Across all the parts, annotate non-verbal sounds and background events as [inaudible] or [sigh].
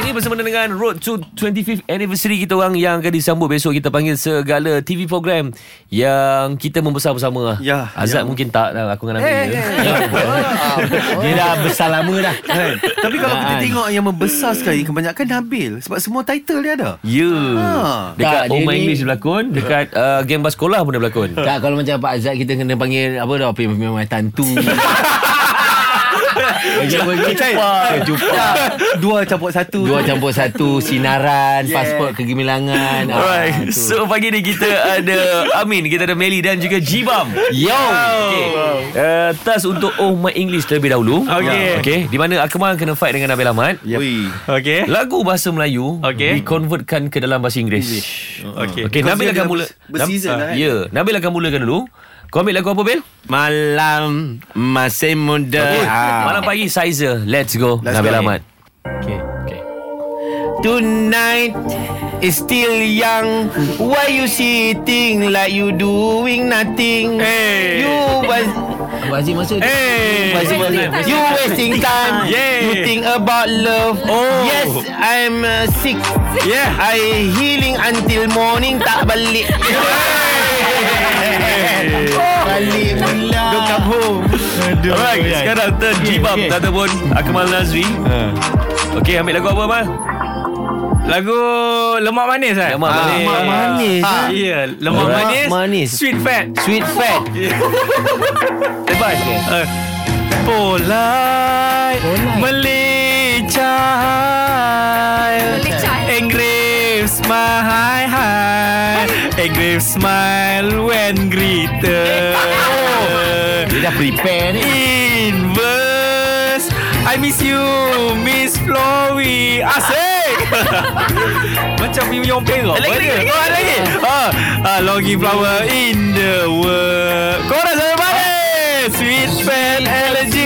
Yes, ini bersama dengan Road to 25th Anniversary kita orang yang akan disambut besok. Kita panggil segala TV program yang kita membesar bersama. Ya, Azad ya. mungkin tak dah aku dengan. Eh, ya. eh, [laughs] eh. [laughs] Dia dah besar lama dah Kan? Tapi kalau kita Kan. tengok yang membesar sekali Kebanyakan Nabil Sebab semua title dia ada Ya. Ha. Dekat Tak, Oh dia My English dia berlakon, dekat uh, game bas sekolah pun dia berlakon. Tak kalau macam Pak Azad Kita kena panggil Apa dah Memang tantu [laughs] Cepat Cepat Dua campur satu Dua campur satu Sinaran Yeah. Pasport kegemilangan Ah, Alright. tu. So pagi ni kita ada Amin, kita ada Meli dan juga Jibam. Yo Okay. Uh, tas untuk Oh My English terlebih dahulu. Okey. Okay. Di mana Akmal kena fight dengan Nabil Ahmad. Ui. Okay. Lagu bahasa Melayu Okey. dikonvertkan ke dalam bahasa Inggeris. Okay. Okey, Because Nabil akan mula. berseason lah, kan? Ya, Nabil akan mulakan dulu. Kau ambil lagu apa, Bil? Malam Masih muda Okay. Ah. Malam pagi Sizer. Let's go. Let's Nabil go. Ahmad. Okay. Okay. Tonight is still young. Why you sitting like you doing nothing? Hey. You was Bazir masa Hey. Bazir masa You wasting time [laughs] Yeah. You think about love Oh. Yes I'm uh, sick Yeah. I healing until morning Tak balik Balik pula Don't come home. Aduh. Alright, sekarang turn Jibam okay. ataupun Akmal Nazri. Okay, ambil lagu apa, Amal? Lagu lemak manis kan? Lemak manis. Lemak manis Ah, ya, lemak Lemak manis. manis. Sweet fat. Sweet fat [laughs] Lepas. Uh, polite, Malay high, engrave smile when greeted. Dia dah prepare ni In verse, I miss you, Miss Flowey. Asik. [laughs] Macam Mimyong Perak. Lagi, lagi, lagi. Oh, lagi. Ah, ah, longing flower in the world. Korang sama mana? Sweet fan allergy to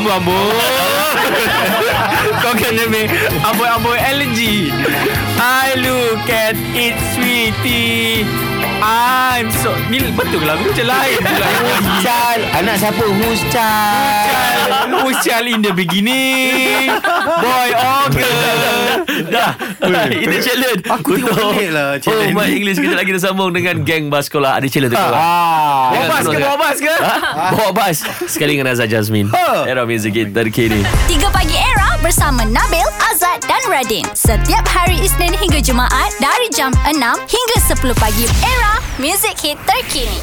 amboi-amboi. [laughs] Kau kena make amboi-amboi allergy. I look at it sweetie. I'm so Ni betul lagu macam lain pula Child? Anak siapa? Who's child? Who's child? In the beginning? Boy or girl Dah. Itu challenge. Aku tengok Untuk- pelik lah Oh, challenge My ni. English kita lagi sambung dengan geng bas sekolah. Ada challenge tu. Ah, Bawa bas ke bawa bas ke Ha? Bawa bas Sekali dengan Azad Jasmine Ha. Era music hit terkini 3 Pagi Era bersama Nabil, Azad dan Radin. Setiap hari Isnin hingga Jumaat dari jam 6 hingga 10 pagi. Era, music hit terkini.